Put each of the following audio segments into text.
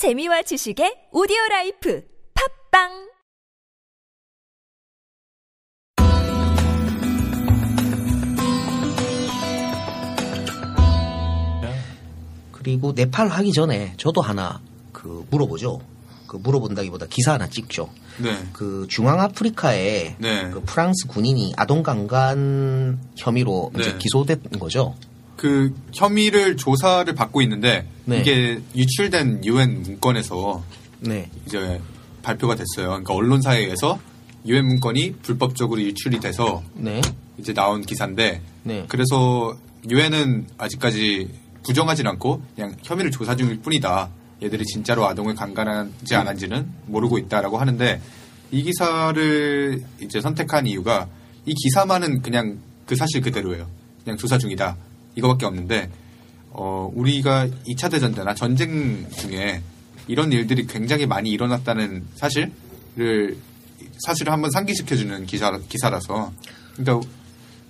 재미와 지식의 오디오 라이프 팟빵 그리고 네팔 하기 전에 저도 하나 그 물어보죠. 그 물어본다기보다 기사 하나 찍죠. 네. 그 중앙 아프리카에 네. 그 프랑스 군인이 아동 강간 혐의로 이제 네. 기소된 거죠. 그 혐의를 조사를 받고 있는데 네. 이게 유출된 유엔 문건에서 네. 이제 발표가 됐어요. 그러니까 언론사에 의해서 유엔 문건이 불법적으로 유출이 돼서 네. 이제 나온 기사인데 네. 그래서 유엔은 아직까지 부정하진 않고 그냥 혐의를 조사 중일 뿐이다. 얘들이 진짜로 아동을 강간하지 않았는지는 모르고 있다라고 하는데 이 기사를 이제 선택한 이유가 이 기사만은 그냥 그 사실 그대로예요. 그냥 조사 중이다. 이거밖에 없는데 어, 우리가 2차 대전 때나 전쟁 중에 이런 일들이 굉장히 많이 일어났다는 사실을 사실을 한번 상기시켜주는 기사, 기사라서 그러니까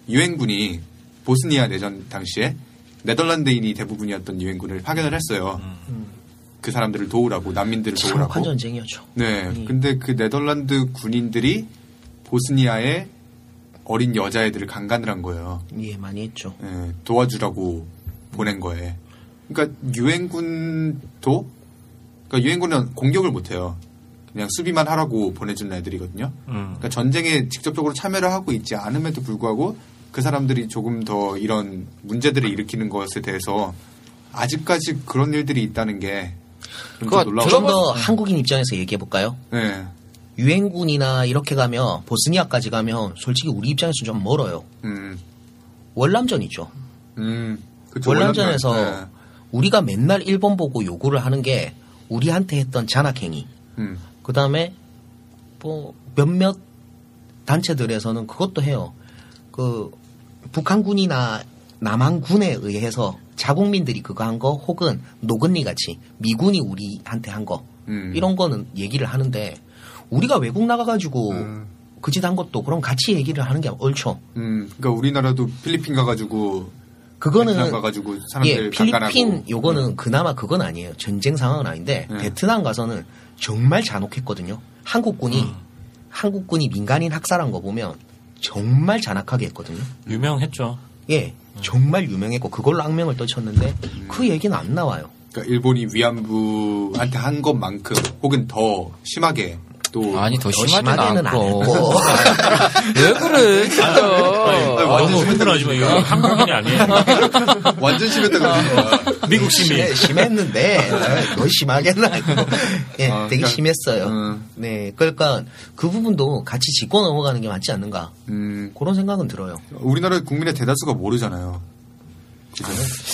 유엔군이 보스니아 내전 당시에 네덜란드인이 대부분이었던 유엔군을 파견을 했어요. 그 사람들을 도우라고 난민들을 도우라고. 전쟁이었죠. 네. 음. 근데 그 네덜란드 군인들이 보스니아의 어린 여자애들을 강간을 한 거예요. 예, 많이 했죠. 예, 도와주라고 보낸 거예요. 그러니까 유엔군도 그러니까 유엔군은 공격을 못 해요. 그냥 수비만 하라고 보내주는 애들이거든요. 그러니까 전쟁에 직접적으로 참여를 하고 있지 않음에도 불구하고 그 사람들이 조금 더 이런 문제들을 일으키는 것에 대해서 아직까지 그런 일들이 있다는 게좀 그거 놀라워요. 좀더 한국인 입장에서 얘기해 볼까요? 네. 유엔군이나 이렇게 가면 보스니아까지 가면 솔직히 우리 입장에서 좀 멀어요. 음. 월남전 이죠. 음. 그쵸, 월남전에서 월남전. 우리가 맨날 일본 보고 요구를 하는 게 우리한테 했던 잔악행위. 네. 음. 그 다음에 뭐 몇몇 단체들에서는 그것도 해요. 그 북한군이나 남한군에 의해서 자국민들이 그거 한 거 혹은 노근리 같이 미군이 우리한테 한거 음. 이런 거는 얘기를 하는데 우리가 외국 나가가지고 음. 그짓 한 것도 그럼 같이 얘기를 하는 게 옳죠. 음. 그러니까 우리나라도 필리핀 가가지고 그거는 가가지고 사람들 예, 필리핀 강간하고. 요거는 그나마 그건 아니에요. 전쟁 상황은 아닌데 네. 베트남 가서는 정말 잔혹했거든요. 한국군이 음. 한국군이 민간인 학살한 거 보면 정말 잔악하게 했거든요. 유명했죠. 예, 정말 유명했고 그걸로 악명을 떨쳤는데 그 얘기는 안 나와요. 그러니까 일본이 위안부한테 한 것만큼 혹은 더 심하게 또 아니 더 심하게는 안 않고 왜 그래 진짜 너무 흥분하지 마. 이거 한국인이 아니에요. 완전 심했다고 미국 시민. 심- 심했는데 더 심하게는 아니고 예, 아, 되게 그러니까, 심했어요. 음. 네, 그러니까 그 부분도 같이 짚고 넘어가는 게 맞지 않는가 음, 그런 생각은 들어요. 우리나라 국민의 대다수가 모르잖아요.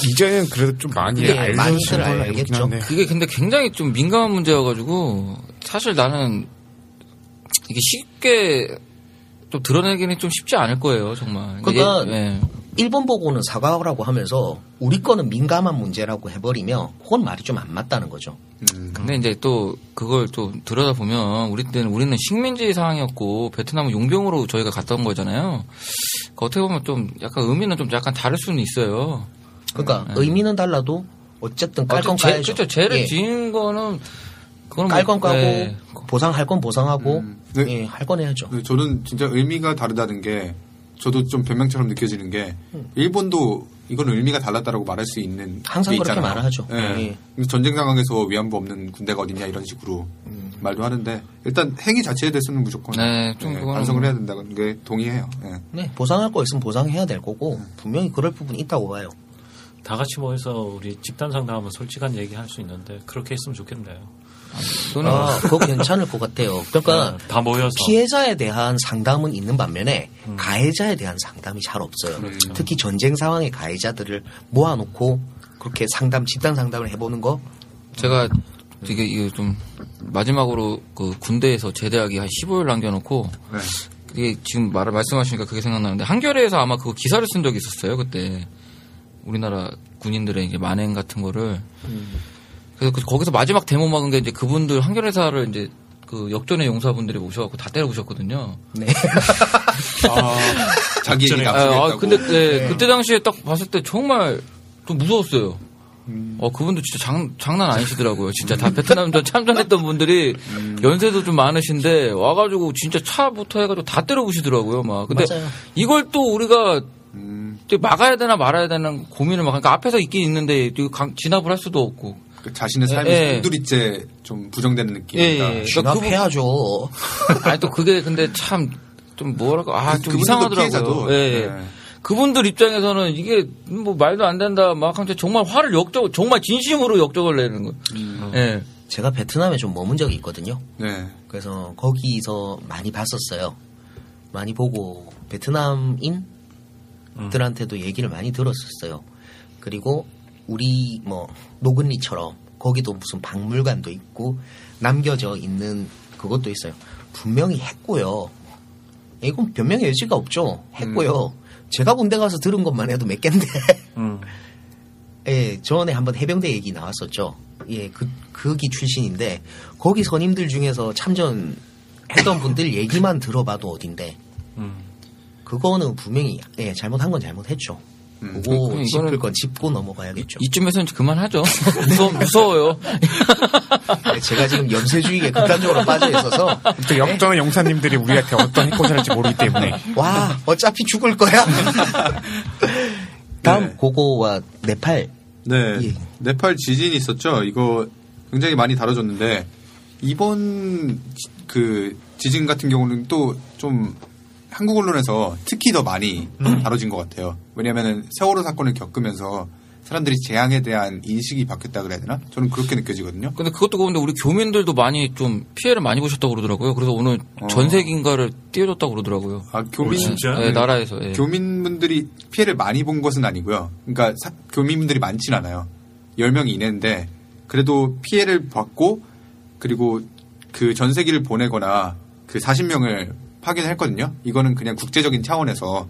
이제는 그래도 좀 많이 네, 많이들 걸로 알고 알겠죠. 그게 근데 굉장히 좀 민감한 문제여가지고 사실 나는 이게 쉽게 좀 드러내기는 좀 쉽지 않을 거예요 정말 그러니까 예, 예. 일본 보고는 사과하라고 하면서 우리 거는 민감한 문제라고 해버리면 그건 말이 좀 안 맞다는 거죠. 음, 근데 이제 또 그걸 또 들여다 보면 우리 때는 우리는 식민지 상황이었고 베트남은 용병으로 저희가 갔다 온 거잖아요. 그 어떻게 보면 좀 약간 의미는 좀 약간 다를 수는 있어요. 그러니까 의미는 달라도 어쨌든 깔건 음. 아, 제- 까야죠. 그렇죠. 죄를 예. 지은 거는 그거는 깔건 뭐- 까고 예. 보상할 건 보상하고 음. 네. 예, 할건 해야죠. 근데 저는 진짜 의미가 다르다는 게 저도 좀 변명처럼 느껴지는 게 일본도 이건 의미가 달랐다라고 말할 수 있는 항상 게 그렇게 있잖아요. 말을 하죠. 예. 예. 전쟁 상황에서 위안부 없는 군대가 어딨냐 이런 식으로 말도 하는데 일단 행위 자체에 대해서는 무조건 네, 좀 그거는 반성을 뭐- 해야 된다는 게 동의해요. 예. 네, 보상할 거 있으면 보상해야 될 거고 분명히 그럴 부분이 있다고 봐요. 다 같이 모여서 우리 집단 상담하면 솔직한 얘기 할 수 있는데 그렇게 했으면 좋겠네요. 저는 아, 그거 괜찮을 것 같아요. 그러니까 네, 다 모여서 피해자에 대한 상담은 있는 반면에 음. 가해자에 대한 상담이 잘 없어요. 그렇죠. 특히 전쟁 상황의 가해자들을 모아놓고 그렇게 상담, 집단 상담을 해보는 거 제가 되게 이게 좀 마지막으로 그 군대에서 제대하기 한 15일 남겨놓고 네. 그게 지금 말 말씀하시니까 그게 생각나는데 한겨레에서 아마 그 기사를 쓴 적이 있었어요 그때 우리나라 군인들의 이제 만행 같은 거를 그래서 그- 거기서 마지막 데모 막은 게 이제 그분들 한겨레사를 이제 그 역전의 용사분들이 오셔갖고 다 때려부셨거든요. 네. 아, 자기 얘기 전에- 아, 아. 근데 네, 그때 당시에 딱 봤을 때 정말 좀 무서웠어요. 어 그분도 진짜 장, 장난 아니시더라고요. 진짜 다 베트남전 참전했던 분들이 연세도 좀 많으신데 와가지고 진짜 차부터 해가지고 다 때려부시더라고요. 막 근데 맞아요. 이걸 또 우리가 음, 막아야 되나 말아야 되나 고민을 막 그러니까 앞에서 있긴 있는데 진압을 할 수도 없고 그 자신의 삶이 예. 송두리째 좀 부정되는 느낌이다. 예, 예. 그러니까 진압해야죠. 아니 또 그게 근데 참 좀 뭐랄까 아좀 그분들도 이상하더라고요. 예, 예. 네. 그분들 입장에서는 이게 뭐 말도 안 된다 막 정말 화를 역적 정말 진심으로 역적을 내는 거예요. 음. 예. 제가 베트남에 좀 머문 적이 있거든요. 네. 그래서 거기서 많이 봤었어요. 많이 보고 베트남인 들한테도 얘기를 많이 들었었어요. 그리고 우리 뭐 노근리처럼 거기도 무슨 박물관도 있고 남겨져 있는 그것도 있어요. 분명히 했고요. 이건 변명의 여지가 없죠. 했고요. 제가 군대 가서 들은 것만 해도 몇 갠데. 음. 예, 전에 한번 해병대 얘기 나왔었죠. 예, 그, 그기 출신인데, 거기 선임들 중에서 참전 했던 분들 얘기만 들어봐도 어딘데, 음. 그거는 분명히, 예, 잘못한 건 잘못했죠. 음. 그거 이거는- 짚을 건 짚고 넘어가야겠죠. 이쯤에서는 그만하죠. 무서, 무서워요. 예, 제가 지금 염세주의에 극단적으로 빠져 있어서, 또 역전의 용사님들이 우리한테 어떤 해코지를 할지 모르기 때문에 와, 어차피 죽을 거야. 다음, 네. 고고와 네팔. 네. 예. 네팔 지진이 있었죠. 이거 굉장히 많이 다뤄졌는데 이번 지- 그 지진 같은 경우는 또 좀 한국 언론에서 특히 더 많이 다뤄진 것 같아요. 왜냐하면 세월호 사건을 겪으면서 사람들이 재앙에 대한 인식이 바뀌었다 그래야 되나? 저는 그렇게 느껴지거든요. 근데 그것도 그런데 우리 교민들도 많이 좀 피해를 많이 보셨다고 그러더라고요. 그래서 오늘 어. 전세기인가를 띄워줬다고 그러더라고요. 아, 교민, 진짜? 네, 나라에서. 예. 교민분들이 피해를 많이 본 것은 아니고요. 그러니까 사- 교민분들이 많진 않아요. 10명 이내인데 그래도 피해를 받고 그리고 그 전세기를 보내거나 그 40명을 파견했거든요. 이거는 그냥 국제적인 차원에서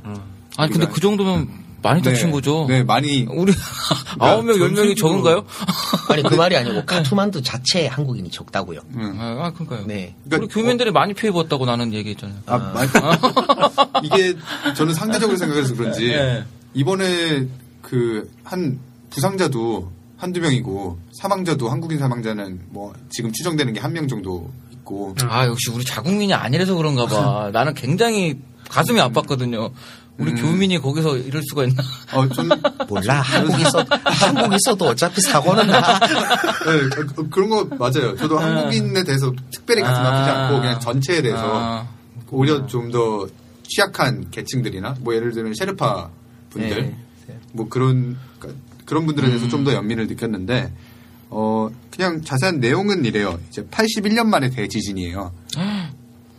아니 근데 그 정도면 많이 다친 거죠. 네, 많이 우리 아홉 명, 열 명이 전세기로- 적은가요? 아니, 그 말이 아니고, 카투만두 자체에 한국인이 적다고요. 음. 아, 아, 그러니까요. 네. 그러니까 우리 교민들이 많이 피해 봤다고 나는 얘기했잖아요. 아, 많이- 이게 저는 상대적으로 생각해서 그런지 네. 이번에 그 한 부상자도 한두 명이고 사망자도 한국인 사망자는 뭐 지금 추정되는 게 한 명 정도 있고 아 역시 우리 자국민이 아니라서 그런가 봐. 나는 굉장히 가슴이 아팠거든요. 우리 음. 교민이 거기서 이럴 수가 있나? 어, 좀 몰라, 한국 있어, 한국 있어도 어차피 사고는 나. 네, 그- 그런 거 맞아요. 저도 한국인에 대해서 특별히 가슴 아. 아프지 않고 그냥 전체에 대해서 아, 오히려 좀 더 취약한 계층들이나 뭐 예를 들면 셰르파 분들 네. 뭐 그런 그러니까 그런 분들에 대해서 좀더 연민을 느꼈는데 어 그냥 자세한 내용은 이래요. 이제 81년 만에 대지진이에요.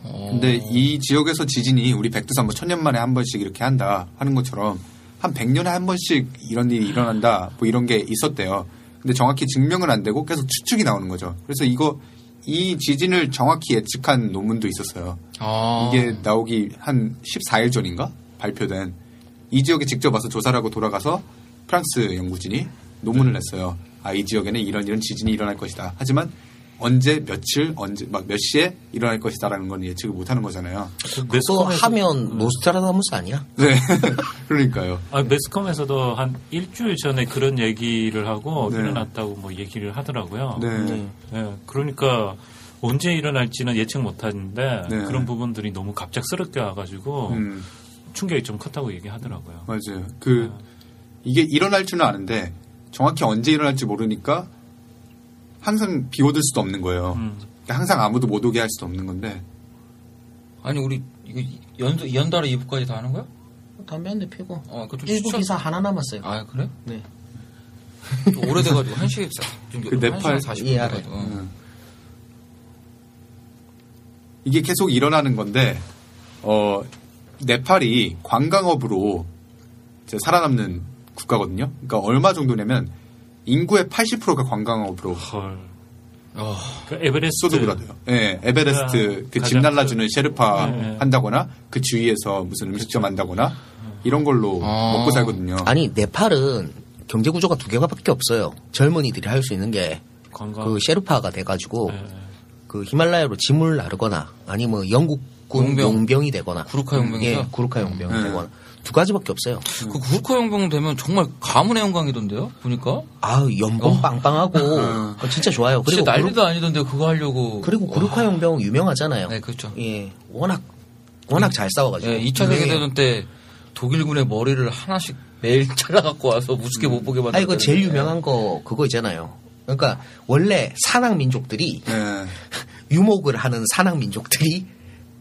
어. 근데 이 지역에서 지진이 우리 백두산 뭐 천년 만에 한 번씩 이렇게 한다 하는 것처럼 한 100년에 한 번씩 이런 일이 일어난다 뭐 이런 게 있었대요. 근데 정확히 증명은 안 되고 계속 추측이 나오는 거죠. 그래서 이거 이 지진을 정확히 예측한 논문도 있었어요. 아. 이게 나오기 한 14일 전인가 발표된 이 지역에 직접 와서 조사를 하고 돌아가서 프랑스 연구진이 논문을 냈어요. 아 이 지역에는 이런 이런 지진이 일어날 것이다. 하지만 언제 며칠 언제 막 몇 시에 일어날 것이다라는 건 예측을 못하는 거잖아요. 그거 하면 노스트라다무스 아니야? 네, 그러니까요. 아, 매스컴에서도 한 일주일 전에 그런 얘기를 하고 네. 일어났다고 뭐 얘기를 하더라고요. 네, 예, 그러니까 언제 일어날지는 예측 못하는데 네. 그런 부분들이 너무 갑작스럽게 와가지고 음, 충격이 좀 컸다고 얘기하더라고요. 맞아요. 그 이게 일어날 줄은 아는데 정확히 언제 일어날지 모르니까 항상 비워둘 수도 없는 거예요. 음. 그러니까 항상 아무도 못 오게 할 수도 없는 건데 아니 우리 이거 연 연달아 2부까지 다 하는 거야? 담배 한 대 피고. 어, 그좀 일부 기사 하나 남았어요. 아 그래? 네. 좀 오래돼가지고 한 시에 좀그 네팔- 40분 예. 돼가지고. 음. 이게 계속 일어나는 건데 어 네팔이 관광업으로 이제 살아남는 국가거든요. 그러니까 얼마 정도냐면 인구의 80%가 관광업으로 헐. 어, 그 에베레스트 소득을 하대요. 예, 에베레스트 그 집 날라주는 셰르파 네, 네. 한다거나 그 주위에서 무슨 음식점 한다거나 이런 걸로 아. 먹고 살거든요. 아니, 네팔은 경제 구조가 두 개가밖에 없어요. 젊은이들이 할 수 있는 게그 관광. 셰르파가 돼가지고 네. 그 히말라야로 짐을 나르거나 아니면 영국 군 용병. 용병. 이 되거나 구루카 용병이죠? 예, 구루카 용병이 네. 되거나 두 가지밖에 없어요. 그 구르카 용병 되면 정말 가문의 영광이던데요? 보니까 아 연봉 빵빵하고 그거 진짜 좋아요. 그리고 진짜 구르, 난리도 아니던데 그거 하려고. 그리고 구르카 용병 유명하잖아요. 네, 그렇죠. 예, 워낙 워낙 잘 싸워가지고. 예, 2차 유명해요. 세계대전 때 독일군의 머리를 하나씩 매일 잘라갖고 와서 우습게 못 보게 만들었 아 이거 제일 유명한 거 그거 있잖아요. 그러니까 원래 산악 민족들이 네. 유목을 하는 산악 민족들이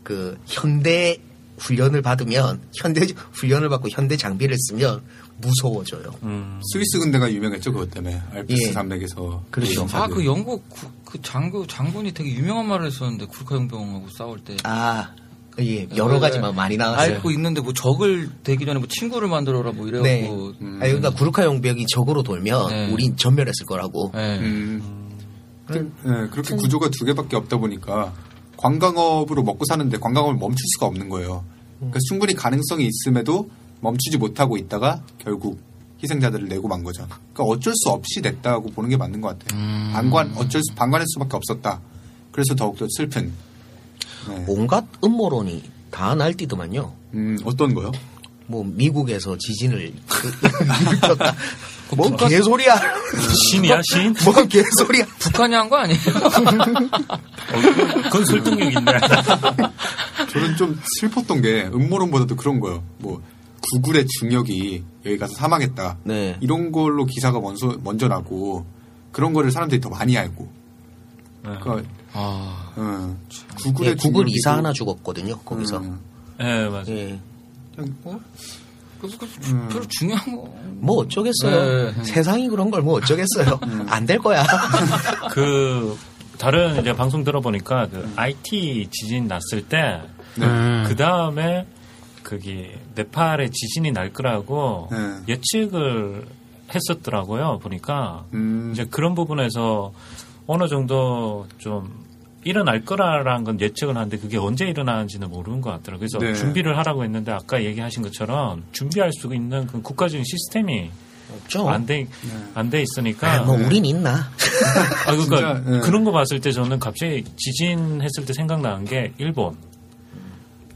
그 현대 훈련을 받으면 현대 훈련을 받고 현대 장비를 쓰면 무서워져요. 음. 스위스 군대가 유명했죠 그것 때문에 알프스 예. 산맥에서 그렇죠. 아, 그 영국 구- 그 장교, 장군이 되게 유명한 말을 했었는데, 구르카 용병하고 싸울 때. 아, 예, 여러 가지만 많이 나왔어요. 알고 있는데, 뭐, 적을 되기 전에 뭐, 친구를 만들어라, 뭐, 이래갖고. 네. 음. 아, 그러니까 구르카 용병이 적으로 돌면 네. 우린 전멸했을 거라고. 네. 음. 그, 네, 그렇게 구조가 두 개밖에 없다 보니까 관광업으로 먹고 사는데 관광업을 멈출 수가 없는 거예요. 그러니까 충분히 가능성이 있음에도 멈추지 못하고 있다가 결국 희생자들을 내고 만 거죠. 그러니까 어쩔 수 없이 냈다고 보는 게 맞는 것 같아요. 음. 방관 어쩔 수 방관할 수밖에 없었다. 그래서 더욱더 슬픈. 네. 온갖 음모론이 다 날뛰더만요. 음, 어떤 거요? 뭐 미국에서 지진을 그- 일으 뭔 개소리야? 신이야 신? 뭔 개소리야? 북한이 한 거 아니에요? 그건 설득력 있네. 저는 좀 슬펐던 게 음모론보다도 그런 거예요. 뭐 구글의 중력이 여기 가서 사망했다. 네. 이런 걸로 기사가 먼저 먼저 나고 그런 거를 사람들이 더 많이 알고. 그러니까 아, 음, 예, 구글의 구글 중력이고- 이사 하나 죽었거든요. 거기서. 음, 예, 맞아요. 예. 그래서 그 주- 별로 중요한 거. 뭐 어쩌겠어요. 네. 세상이 그런 걸 뭐 어쩌겠어요. 안될 거야. 그 다른 이제 방송 들어보니까 그 IT 지진 났을 때 그 다음에 거기 네팔에 지진이 날 거라고 네. 예측을 했었더라고요. 보니까 음, 이제 그런 부분에서 어느 정도 좀 일어날 거라라는 건 예측을 하는데 그게 언제 일어나는지는 모르는 것 같더라고요. 그래서 네. 준비를 하라고 했는데 아까 얘기하신 것처럼 준비할 수 있는 그 국가적인 시스템이 없죠. 안 돼 안돼 있으니까 아, 뭐 우린 있나? 아, 그러니까 진짜, 예. 그런 거 봤을 때 저는 갑자기 지진 했을 때 생각나는 게 일본.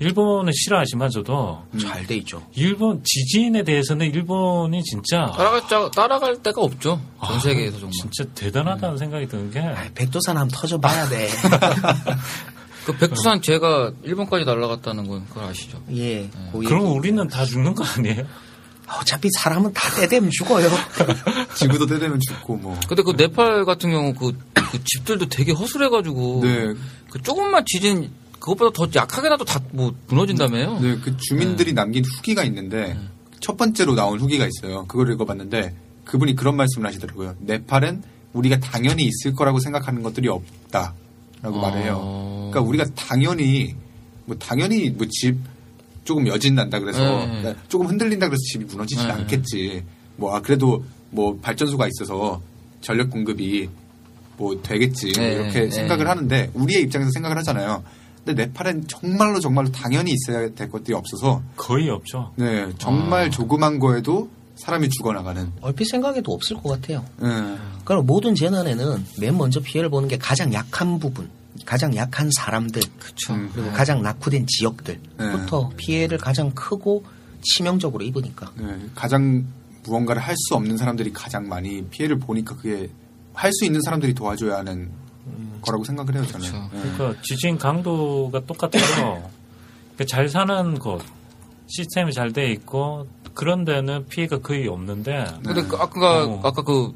일본은 싫어하지만서도 잘 돼 있죠. 일본 지진에 대해서는 일본이 진짜 따라갈, 자, 따라갈 데가 없죠. 전 세계에서 정말. 진짜 대단하다는 생각이 드는 게 아, 백두산 한번 터져봐야 돼. 그 백두산 제가 일본까지 날아갔다는 건 그걸 아시죠? 예. 거기- 그럼 우리는 다 죽는 거 아니에요? 어차피 사람은 다 때되면 죽어요. 지구도 때되면 죽고 뭐. 근데 그 네팔 같은 경우 그, 그 집들도 되게 허술해가지고. 네, 그 조금만 지진, 그것보다 더 약하게 나도 다 뭐 무너진다며요? 네, 그 주민들이 남긴 후기가 있는데 첫 번째로 나온 후기가 있어요. 그걸 읽어봤는데 그분이 그런 말씀을 하시더라고요. 네팔은 우리가 당연히 있을 거라고 생각하는 것들이 없다라고 어. 말을 해요. 그러니까 우리가 당연히 뭐 당연히 뭐 집 조금 여진 난다 그래서 네. 그러니까 조금 흔들린다 그래서 집이 무너지지 네. 않겠지. 뭐 아, 그래도 뭐 발전소가 있어서 전력 공급이 뭐 되겠지 뭐 네, 이렇게 네. 생각을 하는데 우리의 입장에서 생각을 하잖아요. 근데 네팔엔 정말로 정말로 당연히 있어야 될 것들이 없어서 거의 없죠. 네 정말 아. 조그만 거에도 사람이 죽어나가는. 얼핏 생각해도 없을 것 같아요. 네. 그럼 모든 재난에는 맨 먼저 피해를 보는 게 가장 약한 부분, 가장 약한 사람들, 그쵸. 음. 그리고 가장 낙후된 지역들부터 피해를 가장 크고 치명적으로 입으니까. 네, 가장 무언가를 할 수 없는 사람들이 가장 많이 피해를 보니까 그게 할 수 있는 사람들이 도와줘야 하는 거라고 생각을 해요 저는. 그렇죠. 네. 그러니까 지진 강도가 똑같아서 그잘 사는 곳 시스템이 잘 돼 있고 그런 데는 피해가 거의 없는데 근데 그 아까, 어. 아까 그,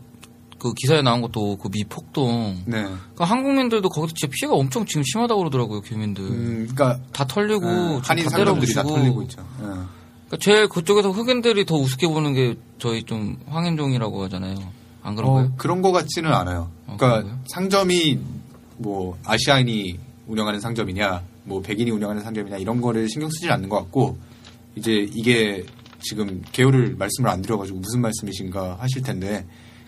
그 기사에 나온 것도 그 미 폭동. 네. 그 한국민들도 거기서 진짜 피해가 엄청 지금 심하다고 그러더라고요, 교민들. 음, 그러니까 다 털리고, 네, 지금 한인 다 상점들이 다 때려부수고. 털리고 있죠. 네. 그러니까 제일 그쪽에서 흑인들이 더 우습게 보는 게 저희 좀 황인종이라고 하잖아요. 안 그런가요? 어, 그런 거 같지는 않아요. 어, 그러니까? 상점이 뭐 아시아인이 운영하는 상점이냐, 뭐 백인이 운영하는 상점이냐 이런 거를 신경 쓰지 않는 것 같고 이제 이게 지금 개요를 말씀을 안 드려가지고 무슨 말씀이신가 하실 텐데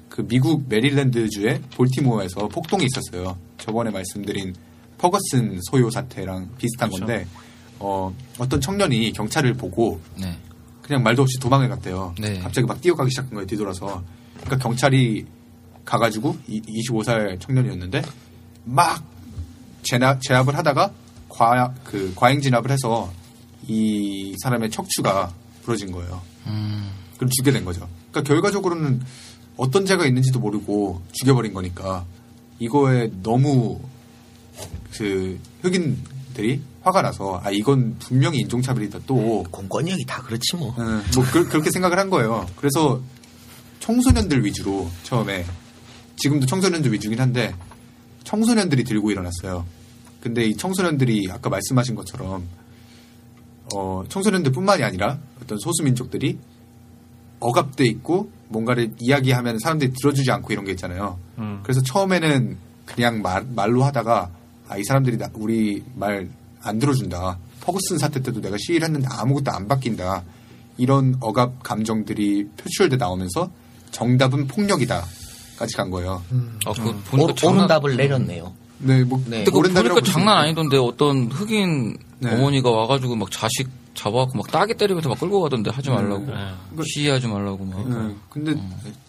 그 미국 메릴랜드 주의 볼티모어에서 폭동이 있었어요. 저번에 말씀드린 퍼거슨 소요 사태랑 비슷한 그렇죠. 건데 어, 어떤 청년이 경찰을 보고 네. 그냥 말도 없이 도망을 갔대요. 네. 갑자기 막 뛰어가기 시작한 거예요, 뒤돌아서. 그러니까 경찰이 가가지고 이, 25살 청년이었는데 막 제나, 제압을 하다가 과, 그 과잉 진압을 해서 이 사람의 척추가 부러진 거예요. 음. 그럼 죽게 된 거죠. 그러니까 결과적으로는 어떤 죄가 있는지도 모르고 죽여버린 거니까 이거에 너무 그 흑인들이 화가 나서 아 이건 분명히 인종차별이다 또 공권력이 다 그렇지 뭐. 예, 뭐 그, 렇게 생각을 한 거예요. 그래서 청소년들 위주로 처음에 지금도 청소년들 위주긴 한데 청소년들이 들고 일어났어요. 근데 이 청소년들이 아까 말씀하신 것처럼 어, 청소년들뿐만이 아니라 어떤 소수민족들이 억압돼 있고 뭔가를 이야기하면 사람들이 들어주지 않고 이런 게 있잖아요. 음. 그래서 처음에는 그냥 말, 말로 하다가 아, 이 사람들이 나- 우리 말 안 들어준다. 퍼거슨 사태 때도 내가 시위를 했는데 아무것도 안 바뀐다. 이런 억압 감정들이 표출돼 나오면서 정답은 폭력이다까지 간 거예요. 아, 그 오, 보니까 장난, 옳은 답을 내렸네요. 네, 뭐 네. 근데 그 보니까 장난. 아니던데 어떤 흑인 네. 어머니가 와가지고 막 자식 잡아갖고 막 따기 때리면서 막 끌고 가던데 하지 말라고 네. 시위하지 말라고 막 네, 근데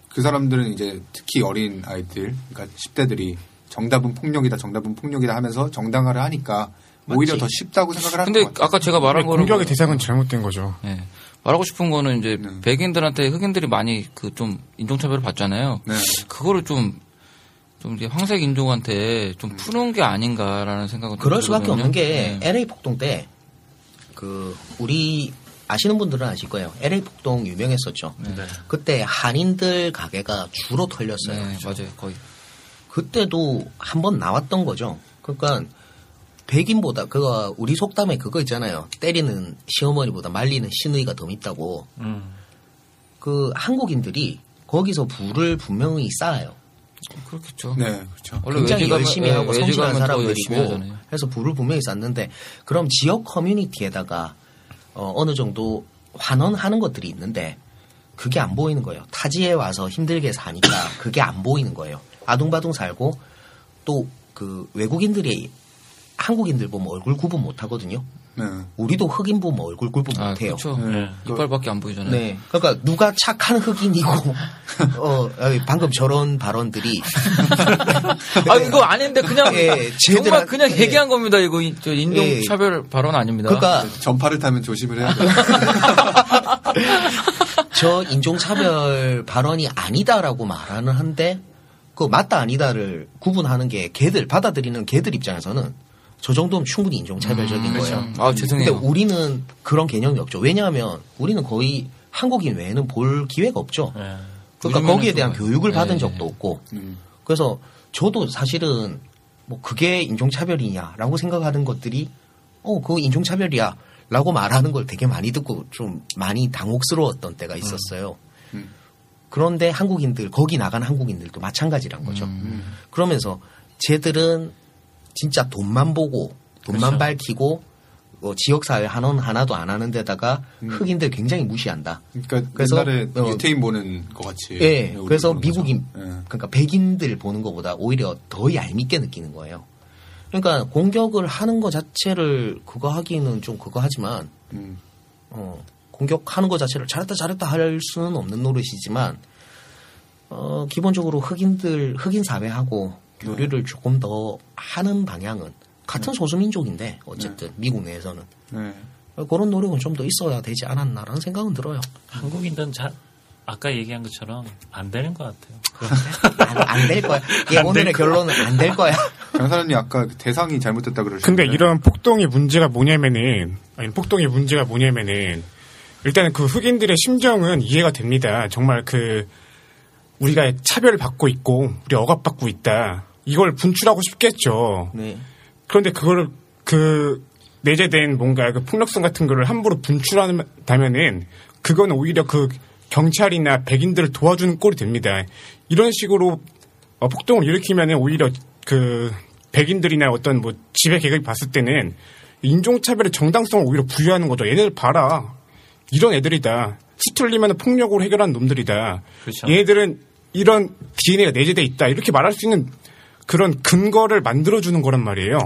그 사람들은 이제 특히 어린 아이들, 그러니까 10대들이 정답은 폭력이다, 정답은 폭력이다 하면서 정당화를 하니까 오히려 맞지. 더 쉽다고 생각을 하는 근데. 아까 제가 말한 거는 공격의 뭐- 대상은 잘못된 거죠. 예. 말하고 싶은 거는 이제 네. 백인들한테 흑인들이 많이 그 좀 인종차별을 받잖아요. 네. 그거를 좀, 좀 이제 황색 인종한테 좀 푸는 게 아닌가라는 생각은 좀 그럴 수밖에. 없는 게 네. LA 폭동 때 그 우리 아시는 분들은 아실 거예요. LA 폭동 유명했었죠. 네. 그때 한인들 가게가 주로 털렸어요. 네, 맞아요. 거의. 그때도 한 번 나왔던 거죠. 그러니까 백인보다 그거 우리 속담에 그거 있잖아요. 때리는 시어머니보다 말리는 시누이가 더 밉다고. 음. 그 한국인들이 거기서 부를 분명히 쌓아요. 그렇겠죠. 네, 그렇죠. 원래 굉장히 열심히 예, 하고 성실한 더 열심히 사람들이고. 해서 부를 분명히 쌓는데 그럼 지역 커뮤니티에다가 어, 어느 정도 환원하는 것들이 있는데 그게 안 보이는 거예요. 타지에 와서 힘들게 사니까 그게 안 보이는 거예요. 아둥바둥 살고 또 그 외국인들이 한국인들 보면 얼굴 구분 못 하거든요. 네. 우리도 흑인 보면 얼굴 구분 아, 못 해요. 그렇죠. 네. 이빨밖에 안 보이잖아요. 네. 그러니까 누가 착한 흑인이고 어 방금 저런 발언들이 아, 이거 아닌데 그냥 예, 정말 그냥 예. 얘기한 겁니다. 이거 인- 저 예. 인종차별 발언 아닙니다. 그러니까 전파를 타면 조심을 해야 돼요. 저 인종 차별 발언이 아니다라고 말하는 한데 그 맞다 아니다를 구분하는 게 걔들 받아들이는 걔들 입장에서는 저 정도면 충분히 인종차별적인 음, 거예요. 아, 죄송해요. 근데 우리는 그런 개념이 없죠. 왜냐하면 우리는 거의 한국인 외에는 볼 기회가 없죠. 네. 그러니까 거기에 대한 좀- 교육을 받은 네. 적도 없고 음. 그래서 저도 사실은 뭐 그게 인종차별이냐라고 생각하는 것들이 어 그거 인종차별이야 라고 말하는 걸 되게 많이 듣고 좀 많이 당혹스러웠던 때가 있었어요. 음. 그런데 한국인들 거기 나간 한국인들도 마찬가지란 거죠. 음. 그러면서 쟤들은 진짜 돈만 보고 돈만 그렇죠. 밝히고 어, 지역사회 한원 하나도 안 하는 데다가 흑인들 굉장히 무시한다. 그러니까 그래서, 옛날에 어, 유태인 보는 것 같이. 예. 그래서. 미국인, 예. 그러니까 백인들 보는 것보다 오히려 더 얄밉게 느끼는 거예요. 그러니까 공격을 하는 것 자체를 그거 하기는 좀 그거 하지만, 음. 어, 공격하는 것 자체를 잘했다 잘했다 할 수는 없는 노릇이지만, 어, 기본적으로 흑인들, 흑인 사회하고 교류를 조금 더 하는 방향은 같은 소수민족인데, 어쨌든 미국 내에서는. 네. 그런 노력은 좀 더 있어야 되지 않았나라는 생각은 들어요. 한국인들은 자, 아까 얘기한 것처럼 안 되는 것 같아요. 안될 거야. 예, 오늘의 결론은 안 될 거야. 강사님 아까 그 대상이 잘못됐다 그러셨는데. 근데 이런 폭동의 문제가 뭐냐면은 아니 폭동의 문제가 뭐냐면은 일단은 그 흑인들의 심정은 이해가 됩니다. 정말 그 우리가 차별을 받고 있고 우리 억압받고 있다. 이걸 분출하고 싶겠죠. 네. 그런데 그거를 그 내재된 뭔가 그 폭력성 같은 거를 함부로 분출한다면은 그건 오히려 그 경찰이나 백인들을 도와주는 꼴이 됩니다. 이런 식으로 어, 폭동을 일으키면은 오히려 그 백인들이나 어떤 뭐 지배 계급이 봤을 때는 인종차별의 정당성을 오히려 부여하는 거죠. 얘네들 봐라. 이런 애들이다. 수틀리면 폭력으로 해결하는 놈들이다. 그렇죠. 얘네들은 이런 DNA가 내재돼 있다. 이렇게 말할 수 있는 그런 근거를 만들어주는 거란 말이에요.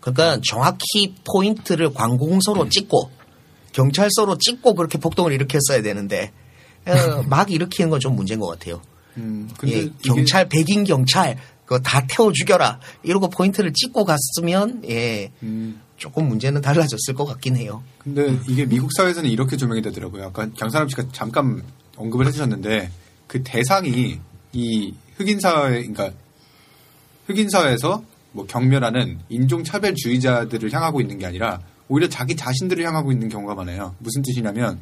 그러니까 정확히 포인트를 관공서로 찍고 경찰서로 찍고 그렇게 폭동을 일으켰어야 되는데 어, 막 일으키는 건 좀 문제인 것 같아요. 음, 근데 예, 이게- 경찰 백인 경찰 그거 다 태워 죽여라 이러고 포인트를 찍고 갔으면 예 음. 조금 문제는 달라졌을 것 같긴 해요. 근데 이게 미국 사회에서는 이렇게 조명이 되더라고요. 아까 강사람 씨가 잠깐 언급을 해주셨는데 그 대상이 이 흑인 사회, 그러니까 흑인 사회에서 뭐 경멸하는 인종차별주의자들을 향하고 있는 게 아니라 오히려 자기 자신들을 향하고 있는 경우가 많아요. 무슨 뜻이냐면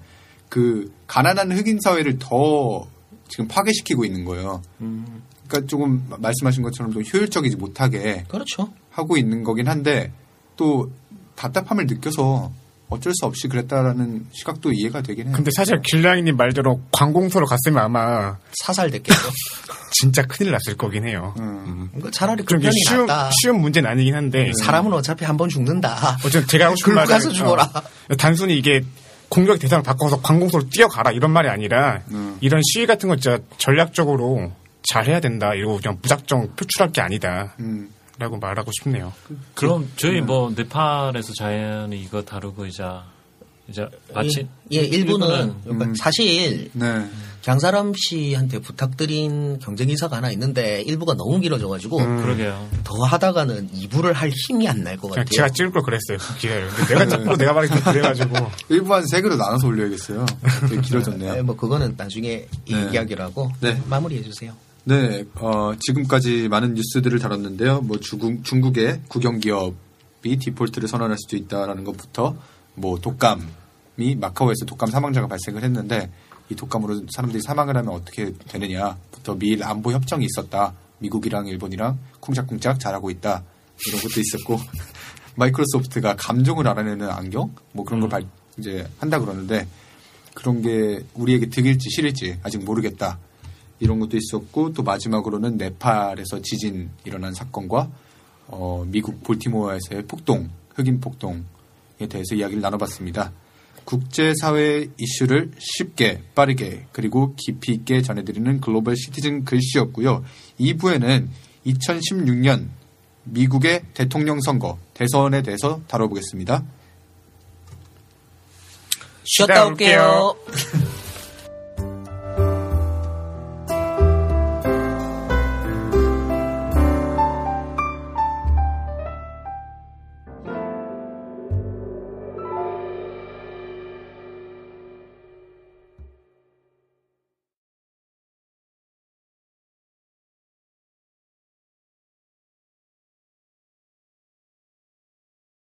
그 가난한 흑인 사회를 더 지금 파괴시키고 있는 거예요. 그러니까 조금 말씀하신 것처럼 좀 효율적이지 못하게 그렇죠. 하고 있는 거긴 한데 또 답답함을 느껴서 어쩔 수 없이 그랬다라는 시각도 이해가 되긴 해요. 근데 사실 길라이님 말대로 관공서로 갔으면 아마 사살됐겠죠. 진짜 큰일 났을 거긴 해요. 음. 그러니까 차라리 그 그런 게 쉬운, 낫다. 쉬운 문제는 아니긴 한데 사람은 어차피 한 번 죽는다. 어쨌든 제가 하고 싶은 말은 가서 죽어라. 어, 단순히 이게 공격 대상을 바꿔서 관공서로 뛰어가라 이런 말이 아니라 음. 이런 시위 같은 거 진짜 전략적으로 잘 해야 된다 이러고 그냥 무작정 표출할 게 아니다 음. 라고 말하고 싶네요. 그럼 저희 뭐 네팔에서 자연이 이거 다루고 이제 이제 마치 예, 일부는 일부는, 그러니까 음. 사실 네. 장사람 씨한테 부탁드린 경쟁이사가 하나 있는데 일부가 너무 길어져가지고 그러게요. 더 하다가는 2부를 할 힘이 안 날 것 같아요. 제가 찍을 걸 그랬어요 그 기회를. 근데 내가 자꾸 내가 말하기 좀 그래가지고 일부 한세 개로 나눠서 올려야겠어요. 되게 네, 길어졌네요. 뭐 그거는 나중에 네. 하고 네. 마무리해 주세요. 네, 어, 지금까지 많은 뉴스들을 다뤘는데요. 뭐 중국, 중국의 국영기업이 디폴트를 선언할 수도 있다라는 것부터 뭐 독감이 마카오에서 독감 사망자가 발생을 했는데 이 독감으로 사람들이 사망을 하면 어떻게 되느냐부터 미일 안보 협정이 있었다. 미국이랑 일본이랑 쿵짝쿵짝 잘하고 있다. 이런 것도 있었고 마이크로소프트가 감정을 알아내는 안경 뭐 그런 걸 발, 이제 한다 그러는데 그런 게 우리에게 득일지 실일지 아직 모르겠다. 이런 것도 있었고 또 마지막으로는 네팔에서 지진 일어난 사건과 어, 미국 볼티모어에서의 폭동, 흑인 폭동에 대해서 이야기를 나눠봤습니다. 국제사회 이슈를 쉽게 빠르게 그리고 깊이 있게 전해드리는 글로벌 시티즌 글씨였고요. 2부에는 2016년 미국의 대통령 선거 대선에 대해서 다뤄보겠습니다. 쉬었다 올게요.